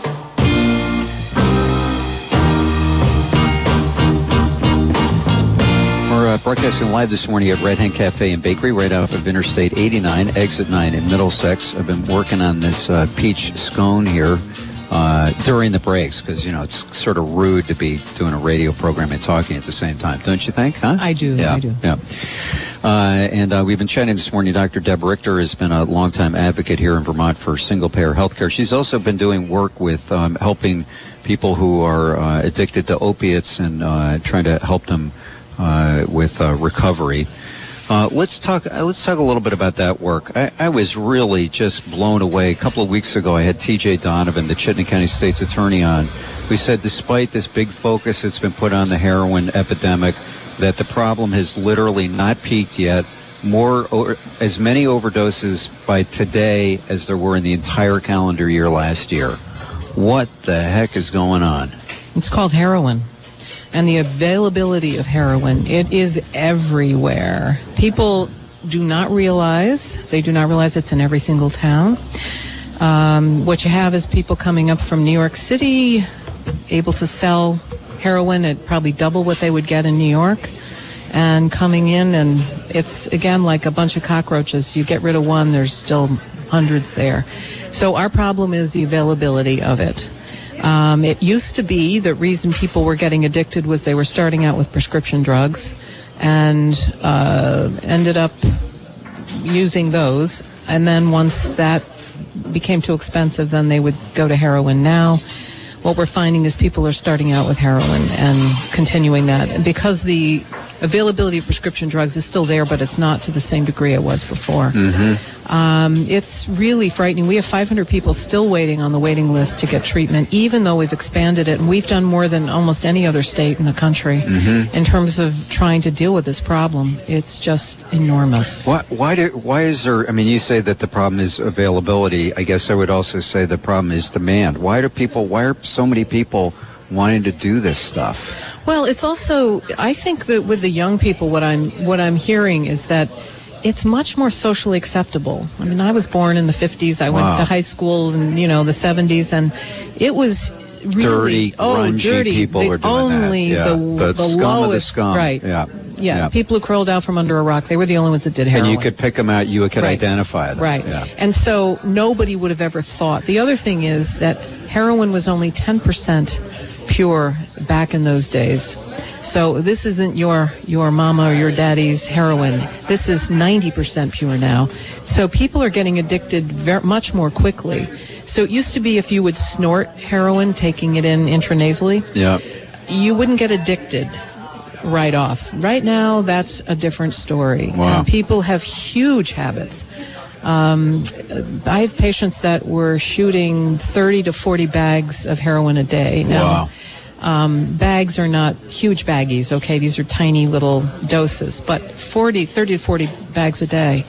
Speaker 3: broadcasting live this morning at Red Hen Cafe and Bakery right off of Interstate 89, exit 9 in Middlesex. I've been working on this uh, peach scone here uh, during the breaks because, you know, it's sort of rude to be doing a radio program and talking at the same time, don't you think, huh?
Speaker 7: I do.
Speaker 3: Yeah,
Speaker 7: I do.
Speaker 3: yeah. Uh, and uh, we've been chatting this morning. Dr. Deb Richter has been a longtime advocate here in Vermont for single-payer health care. She's also been doing work with um, helping people who are uh, addicted to opiates and uh, trying to help them with uh, recovery. Uh, let's talk. Uh, let's talk a little bit about that work. I, I was really just blown away. A couple of weeks ago, I had T.J. Donovan, the Chittenden County State's Attorney, on. We said, despite this big focus that's been put on the heroin epidemic, that the problem has literally not peaked yet. More, o- as many overdoses by today as there were in the entire calendar year last year. What the heck is going on?
Speaker 7: It's called heroin. And the availability of heroin, it is everywhere. People do not realize, they do not realize it's in every single town. Um, what you have is people coming up from New York City, able to sell heroin at probably double what they would get in New York, and coming in, and it's again like a bunch of cockroaches. You get rid of one, there's still hundreds there. So our problem is the availability of it. Um, it used to be the reason people were getting addicted was they were starting out with prescription drugs and uh, ended up using those. And then once that became too expensive, then they would go to heroin. Now, what we're finding is people are starting out with heroin and continuing that. Because the availability of prescription drugs is still there, but it's not to the same degree it was before.
Speaker 3: Mm-hmm.
Speaker 7: Um, it's really frightening. We have 500 people still waiting on the waiting list to get treatment, even though we've expanded it, and we've done more than almost any other state in the country
Speaker 3: Mhm.
Speaker 7: in terms of trying to deal with this problem. It's just enormous.
Speaker 3: Why, why, do, why is there, I mean, you say that the problem is availability. I guess I would also say the problem is demand. Why do people, why are so many people wanting to do this stuff?
Speaker 7: Well, it's also I think that with the young people what I'm what I'm hearing is that it's much more socially acceptable. I mean, I was born in the 50s. I
Speaker 3: Wow.
Speaker 7: went to high school in, you know, the 70s and it was really
Speaker 3: dirty,
Speaker 7: oh,
Speaker 3: grungy
Speaker 7: dirty.
Speaker 3: people
Speaker 7: the only
Speaker 3: that. Yeah.
Speaker 7: the,
Speaker 3: the, scum
Speaker 7: lowest,
Speaker 3: of the scum.
Speaker 7: right.
Speaker 3: Yeah.
Speaker 7: Yeah, people who crawled out from under a rock, they were the only ones that did heroin.
Speaker 3: And you could pick them out. You could
Speaker 7: Right.
Speaker 3: identify them.
Speaker 7: Right.
Speaker 3: Yeah.
Speaker 7: And so nobody would have ever thought. The other thing is that heroin was only 10% pure back in those days. So this isn't your your mama or your daddy's heroin. This is 90% pure now. So people are getting addicted very much more quickly. So it used to be if you would snort heroin, taking it in intranasally,
Speaker 3: Yeah.
Speaker 7: you wouldn't get addicted right off. Right now, that's a different story.
Speaker 3: Wow.
Speaker 7: And people have huge habits. Um, I have patients that were shooting 30 to 40 bags of heroin a day. Now, um, bags are not huge baggies, okay? These are tiny little doses, but 40, 30 to 40 bags a day.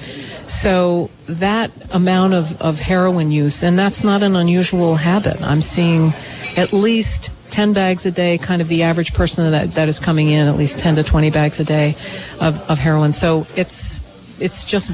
Speaker 7: So that amount of, of heroin use, and that's not an unusual habit. I'm seeing at least 10 bags a day, kind of the average person that, that is coming in, at least 10 to 20 bags a day of, of heroin. So it's, it's just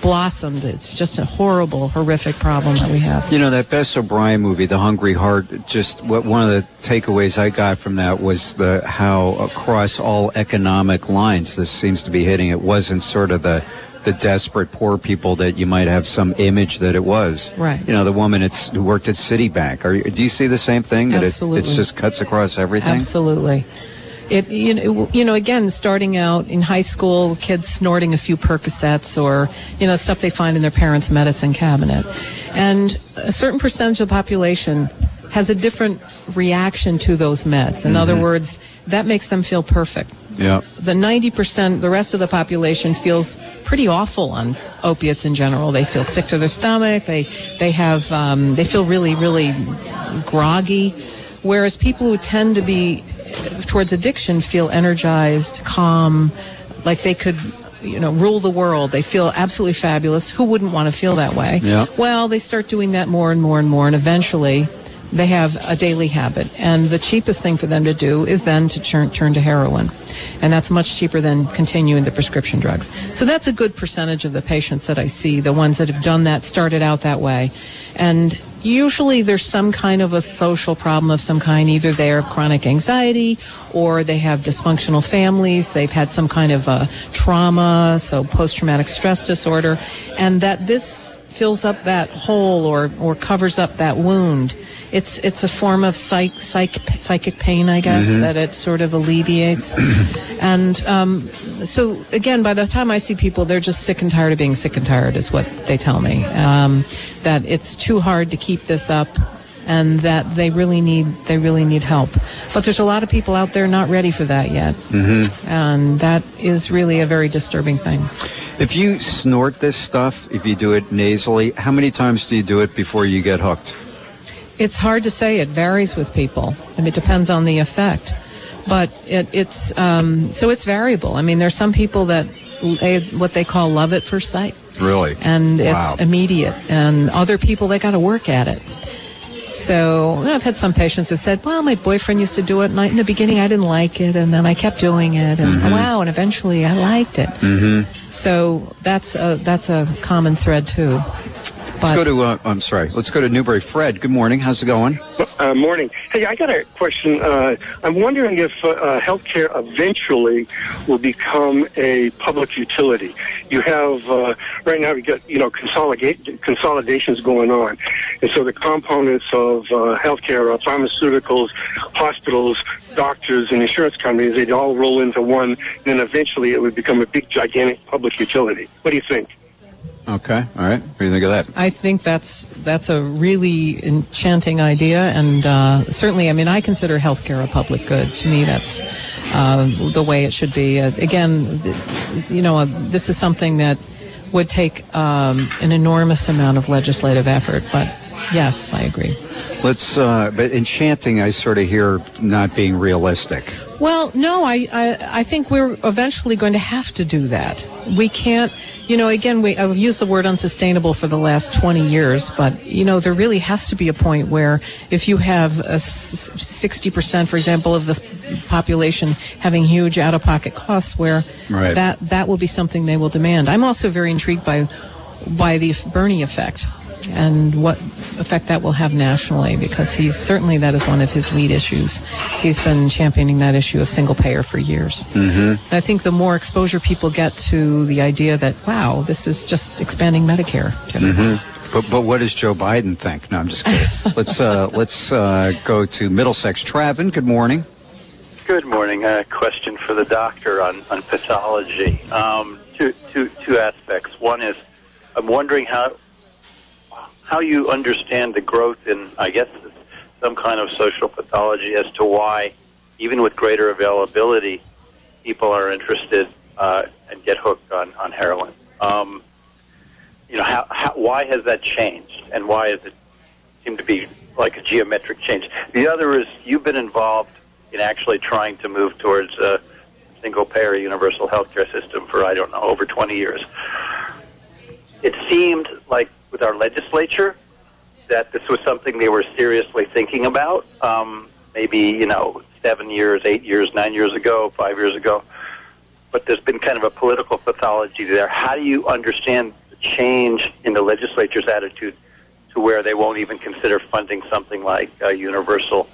Speaker 7: blossomed. It's just a horrible, horrific problem that we have.
Speaker 3: You know that Bess O'Brien movie, The Hungry Heart. Just what one of the takeaways I got from that was the how across all economic lines this seems to be hitting. It wasn't sort of the the desperate poor people that you might have some image that it was.
Speaker 7: Right.
Speaker 3: You know, the woman it's, who worked at Citibank. Are you, do you see the same thing? That
Speaker 7: Absolutely.
Speaker 3: It, it just cuts across everything?
Speaker 7: Absolutely. It, you know, you know, again, starting out in high school, kids snorting a few Percocets or, you know, stuff they find in their parents' medicine cabinet. And a certain percentage of the population has a different reaction to those meds. In other
Speaker 3: Mhm.
Speaker 7: words, that makes them feel perfect.
Speaker 3: Yeah.
Speaker 7: The 90%, the rest of the population feels pretty awful on opiates in general. They feel sick to their stomach. They, they have, um, they feel really, really groggy. Whereas people who tend to be towards addiction feel energized, calm, like they could, you know, rule the world. They feel absolutely fabulous. Who wouldn't want to feel that way?
Speaker 3: Yeah.
Speaker 7: Well, they start doing that more and more and more, and eventually they have a daily habit. And the cheapest thing for them to do is then to turn, turn to heroin. And that's much cheaper than continuing the prescription drugs. So that's a good percentage of the patients that I see, the ones that have done that, started out that way. And usually there's some kind of a social problem of some kind. Either they have chronic anxiety or they have dysfunctional families. They've had some kind of uh, trauma, so post-traumatic stress disorder. And that this fills up that hole or, or covers up that wound. It's, it's a form of psych, psych, psychic pain, I guess,
Speaker 25: Mhm.
Speaker 7: that it sort of alleviates. and um, so, again, by the time I see people, they're just sick and tired of being sick and tired, is what they tell me. Um, that it's too hard to keep this up, and that they really need they really need help. But there's a lot of people out there not ready for that yet,
Speaker 3: Mm-hmm.
Speaker 7: and that is really a very disturbing thing.
Speaker 3: If you snort this stuff, if you do it nasally, how many times do you do it before you get hooked?
Speaker 7: It's hard to say. It varies with people. I mean, it depends on the effect. But it, it's um, so it's variable. I mean, there's some people that they, what they call love at first sight,
Speaker 3: Really?
Speaker 7: and
Speaker 3: Wow.
Speaker 7: it's immediate. And other people they got to work at it. So you know, I've had some patients who said, "Well, my boyfriend used to do it, and I, in the beginning I didn't like it, and then I kept doing it, and
Speaker 3: Mhm.
Speaker 7: wow, and eventually I liked it."
Speaker 3: Mm-hmm.
Speaker 7: So that's a that's a common thread too.
Speaker 3: Let's go to, uh, I'm sorry, let's go to Newbury. Fred, good morning. How's it going?
Speaker 25: Uh, morning. Hey, I got a question. Uh, I'm wondering if uh, uh, healthcare eventually will become a public utility. You have uh, right now we got you know consolidate, consolidations going on, and so the components of uh, healthcare, uh, pharmaceuticals, hospitals, doctors, and insurance companies, they'd all roll into one. And then eventually it would become a big, gigantic public utility. What do you think?
Speaker 3: Okay, all right. What do you think of that?
Speaker 7: I think that's that's a really enchanting idea, and uh, certainly, I mean, I consider healthcare a public good. To me, that's uh, the way it should be. Uh, again, you know, uh, this is something that would take um, an enormous amount of legislative effort. But yes, I agree.
Speaker 3: Let's, uh, but enchanting, I sort of hear not being realistic.
Speaker 7: Well, no, I, I, I think we're eventually going to have to do that. We can't, you know, again, we, I've used the word unsustainable for the last 20 years, but, you know, there really has to be a point where if you have a s- 60%, for example, of the population having huge out-of-pocket costs where
Speaker 3: Right.
Speaker 7: that, that will be something they will demand. I'm also very intrigued by, by the Bernie effect and what effect that will have nationally because he's certainly that is one of his lead issues. He's been championing that issue of single payer for years.
Speaker 3: Mm-hmm.
Speaker 7: I think the more exposure people get to the idea that wow, this is just expanding Medicare.
Speaker 3: Mm-hmm. But but what does Joe Biden think? No, I'm just kidding. let's uh, let's uh, go to Middlesex. Travin, good morning.
Speaker 26: Good morning. A question for the doctor on, on pathology. Um, two, two, two aspects. One is I'm wondering how how you understand the growth in, I guess, some kind of social pathology as to why, even with greater availability, people are interested uh, and get hooked on, on heroin. Um, you know, how, how, why has that changed, and why does it seem to be like a geometric change? The other is you've been involved in actually trying to move towards a single-payer universal healthcare system for I don't know over 20 years. It seemed like with our legislature that this was something they were seriously thinking about. Um, maybe you know seven years, eight years, nine years ago, five years ago. But there's been kind of a political pathology there. How do you understand the change in the legislature's attitude to where they won't even consider funding something like uh, universal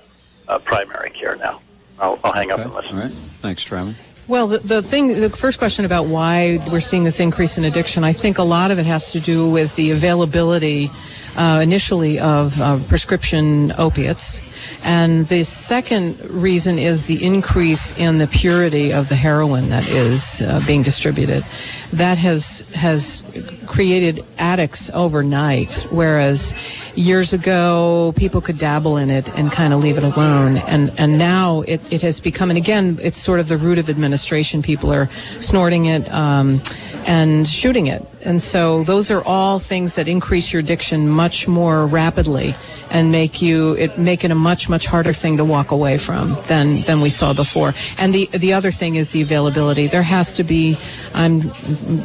Speaker 26: uh, primary care now? I'll, I'll hang up and listen.
Speaker 3: All right. Thanks, Trevor.
Speaker 7: Well, the, the thing, the first question about why we're seeing this increase in addiction, I think a lot of it has to do with the availability uh, initially of uh, prescription opiates. And the second reason is the increase in the purity of the heroin that is uh, being distributed. That has has created addicts overnight, whereas years ago people could dabble in it and kind of leave it alone. And and now it, it has become, and again, it's sort of the route of administration. People are snorting it um, and shooting it, and so those are all things that increase your addiction much more rapidly and make you it make it a much much harder thing to walk away from than than we saw before. And the the other thing is the availability. There has to be I'm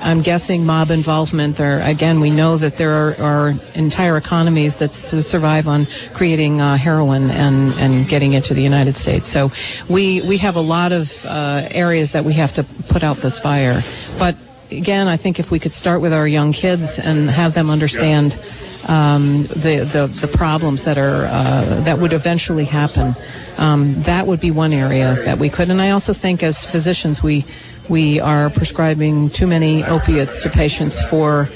Speaker 7: I'm guessing mob involvement. There again we know that there are, are entire economies that survive on creating uh, heroin and and getting it to the United States. So we we have a lot of uh, areas that we have to put out this fire. But again, I think if we could start with our young kids and have them understand um, the, the the problems that are uh, that would eventually happen. Um, that would be one area that we could. And I also think, as physicians, we we are prescribing too many opiates to patients for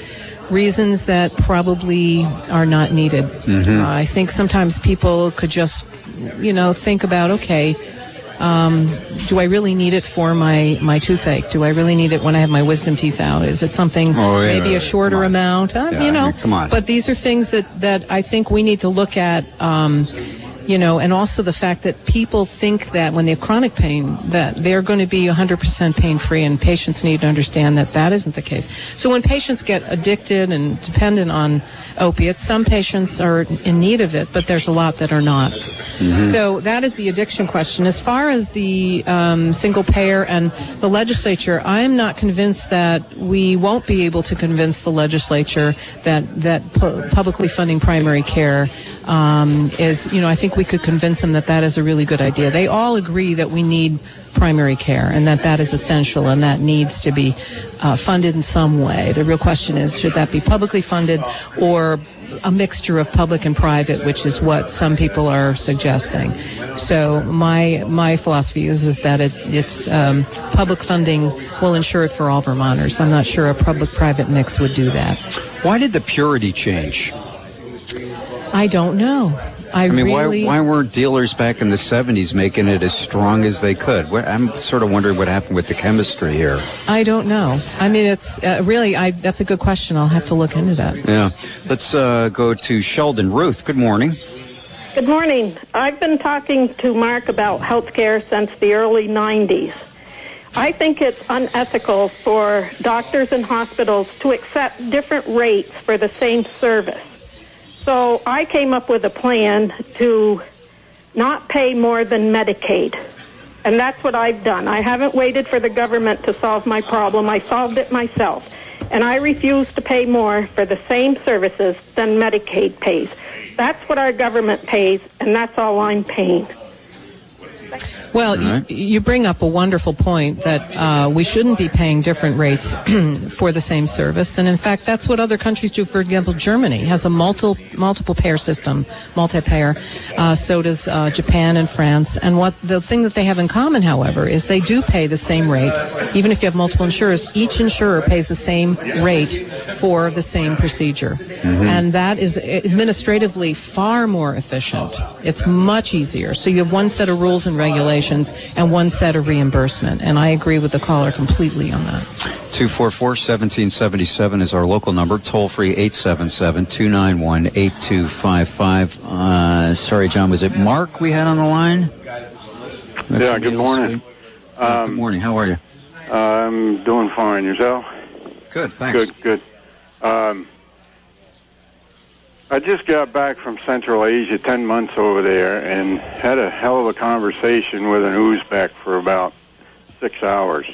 Speaker 7: reasons that probably are not needed.
Speaker 3: Mhm.
Speaker 7: Uh, I think sometimes people could just, you know, think about okay. Um, do I really need it for my, my toothache? Do I really need it when I have my wisdom teeth out? Is it something
Speaker 3: Oh, yeah,
Speaker 7: maybe a shorter amount? Uh,
Speaker 3: Yeah,
Speaker 7: you know,
Speaker 3: I mean, come on.
Speaker 7: But these are things that, that I think we need to look at. Um, you know, and also the fact that people think that when they have chronic pain, that they're going to be 100% pain free, and patients need to understand that that isn't the case. So when patients get addicted and dependent on opiates, some patients are in need of it, but there's a lot that are not. So that is the addiction question. As far as the um, single payer and the legislature, I am not convinced that we won't be able to convince the legislature that that pu- publicly funding primary care um, is, you know, I think we could convince them that that is a really good idea. They all agree that we need primary care and that that is essential and that needs to be uh, funded in some way. The real question is, should that be publicly funded or a mixture of public and private, which is what some people are suggesting. So my my philosophy is is that it, it's um, public funding will ensure it for all Vermonters. I'm not sure a public-private mix would do that.
Speaker 3: Why did the purity change?
Speaker 7: I don't know. I,
Speaker 3: I mean,
Speaker 7: really
Speaker 3: why, why weren't dealers back in the 70s making it as strong as they could? I'm sort of wondering what happened with the chemistry here.
Speaker 7: I don't know. I mean, it's uh, really I. That's a good question. I'll have to look into that.
Speaker 3: Yeah. Let's uh, go to Sheldon. Ruth, good morning.
Speaker 27: Good morning. I've been talking to Mark about health care since the early 90s. I think it's unethical for doctors and hospitals to accept different rates for the same service. So I came up with a plan to not pay more than Medicaid. And that's what I've done. I haven't waited for the government to solve my problem. I solved it myself. And I refuse to pay more for the same services than Medicaid pays. That's what our government pays, and that's all I'm paying.
Speaker 7: Well, you, you bring up a wonderful point that uh, we shouldn't be paying different rates for the same service, and in fact, that's what other countries do. For example, Germany has a multiple multiple payer system, multi-payer. Uh, so does uh, Japan and France. And what the thing that they have in common, however, is they do pay the same rate, even if you have multiple insurers. Each insurer pays the same rate for the same procedure, and that is administratively far more efficient. It's much easier. So you have one set of rules and regulations and one set of reimbursement. And I agree with the caller completely on that.
Speaker 3: 244-1777 is our local number. Toll free 877-291-8255. Uh, sorry, John, was it Mark we had on the line?
Speaker 28: Yeah, good morning.
Speaker 3: good morning. How are you?
Speaker 28: I'm doing fine. Yourself?
Speaker 3: Good, thanks.
Speaker 28: Good, good. Um, I just got back from Central Asia, 10 months over there, and had a hell of a conversation with an Uzbek for about six hours.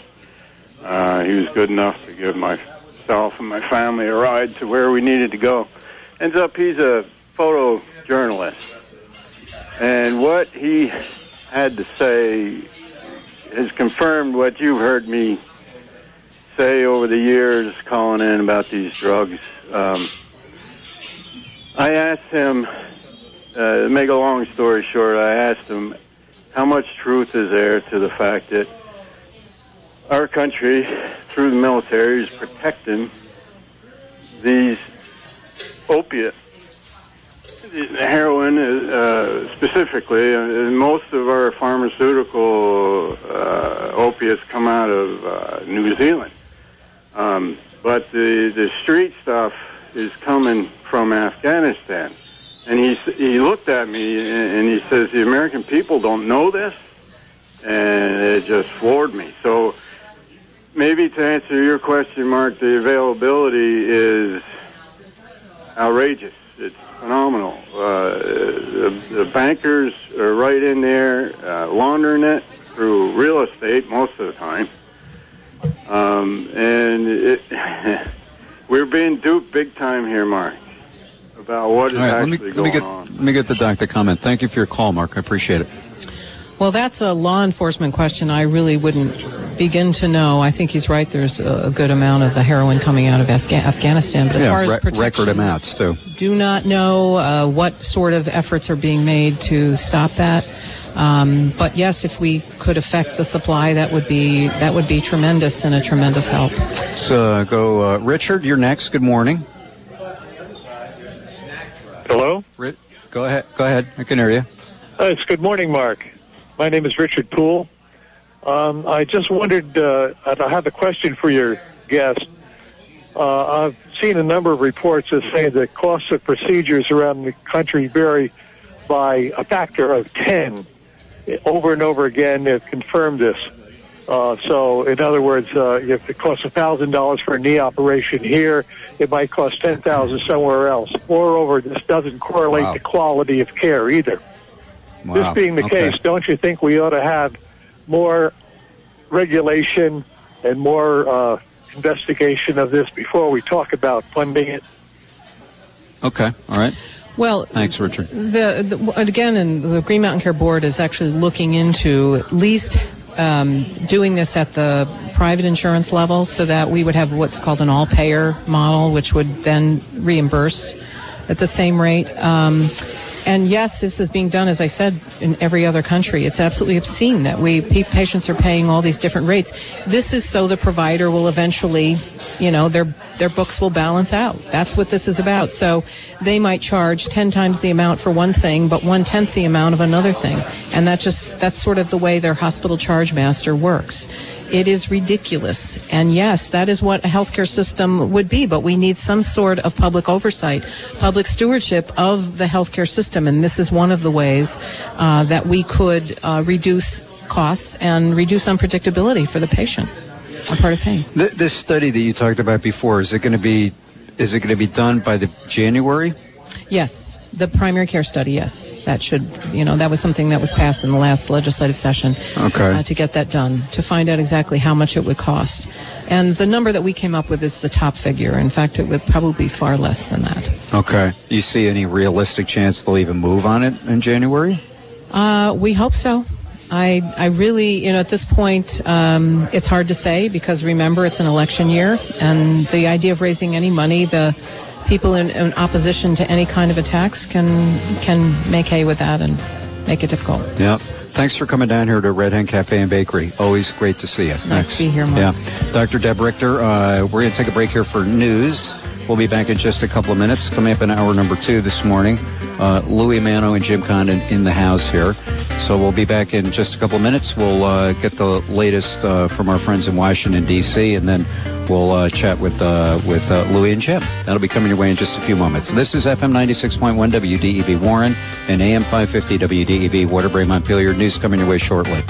Speaker 28: Uh, he was good enough to give myself and my family a ride to where we needed to go. Ends up he's a photojournalist. And what he had to say has confirmed what you've heard me say over the years calling in about these drugs. Um, I asked him, uh, make a long story short, I asked him how much truth is there to the fact that our country, through the military, is protecting these opiate heroin uh, specifically, and most of our pharmaceutical uh, opiates come out of uh, New Zealand. Um, but the the street stuff is coming from Afghanistan. And he he looked at me and, he says the American people don't know this, and it just floored me. So maybe to answer your question, Mark, the availability is outrageous. It's phenomenal. Uh, the, the bankers are right in there uh, laundering it through real estate most of the time. Um, and it, we're being duped big time here, Mark, about what is
Speaker 3: All right, let me,
Speaker 28: actually
Speaker 3: let me get
Speaker 28: on.
Speaker 3: let me get the doctor comment. Thank you for your call, Mark. I appreciate it.
Speaker 7: Well, that's a law enforcement question I really wouldn't begin to know. I think he's right. There's a, a good amount of the heroin coming out of Afghanistan. But as
Speaker 3: yeah,
Speaker 7: far as
Speaker 3: re-
Speaker 7: protection,
Speaker 3: record amounts too.
Speaker 7: do not know uh, what sort of efforts are being made to stop that. Um, but yes, if we could affect the supply, that would be that would be tremendous and a tremendous help.
Speaker 3: So uh, go, uh, Richard. You're next. Good morning.
Speaker 29: Hello?
Speaker 3: Ri- go ahead. Go ahead. I can hear you.
Speaker 29: Uh, it's good morning, Mark. My name is Richard Poole. Um, I just wondered, uh, I have a question for your guest. Uh, I've seen a number of reports that say that costs of procedures around the country vary by a factor of 10. Over and over again, they've confirmed this. Uh, so, in other words, uh, if it costs $1,000 for a knee operation here, it might cost 10000 somewhere else. Moreover, this doesn't correlate
Speaker 3: Wow.
Speaker 29: to quality of care either.
Speaker 3: Wow.
Speaker 29: This being the
Speaker 3: Okay.
Speaker 29: case, don't you think we ought to have more regulation and more uh, investigation of this before we talk about funding it?
Speaker 3: Okay. All right.
Speaker 7: Well,
Speaker 3: Thanks, Richard.
Speaker 7: The, the again, and the Green Mountain Care Board is actually looking into at least um, doing this at the private insurance level, so that we would have what's called an all-payer model, which would then reimburse at the same rate. Um, and yes, this is being done, as I said, in every other country. It's absolutely obscene that we patients are paying all these different rates. This is so the provider will eventually, you know, their their books will balance out. That's what this is about. So they might charge ten times the amount for one thing, but one tenth the amount of another thing, and that just that's sort of the way their hospital charge master works. It is ridiculous. And yes, that is what a healthcare system would be, but we need some sort of public oversight, public stewardship of the healthcare system. And this is one of the ways uh, that we could uh, reduce costs and reduce unpredictability for the patient. A part of paying.
Speaker 3: Th- this study that you talked about before is it going to be is it going to be done by the January?
Speaker 7: Yes, the primary care study. Yes, that should. You know, that was something that was passed in the last legislative session.
Speaker 3: Okay.
Speaker 7: Uh, to get that done, to find out exactly how much it would cost, and the number that we came up with is the top figure. In fact, it would probably be far less than that.
Speaker 3: Okay. You see any realistic chance they'll even move on it in January?
Speaker 7: Uh, we hope so. I, I really, you know, at this point, um, it's hard to say because remember, it's an election year, and the idea of raising any money, the people in, in opposition to any kind of attacks can can make hay with that and make it difficult.
Speaker 3: Yeah. Thanks for coming down here to Red Hen Cafe and Bakery. Always great to see you.
Speaker 7: Nice to be here, Mark.
Speaker 3: Yeah. Dr. Deb Richter, uh, we're going to take a break here for news. We'll be back in just a couple of minutes. Coming up in hour number two this morning, uh, Louis Mano and Jim Condon in the house here. So we'll be back in just a couple of minutes. We'll uh, get the latest uh, from our friends in Washington, D.C., and then we'll uh, chat with uh, with uh, Louis and Jim. That'll be coming your way in just a few moments. This is FM 96.1 WDEV Warren and AM 550 WDEV Waterbury Montpelier. News coming your way shortly.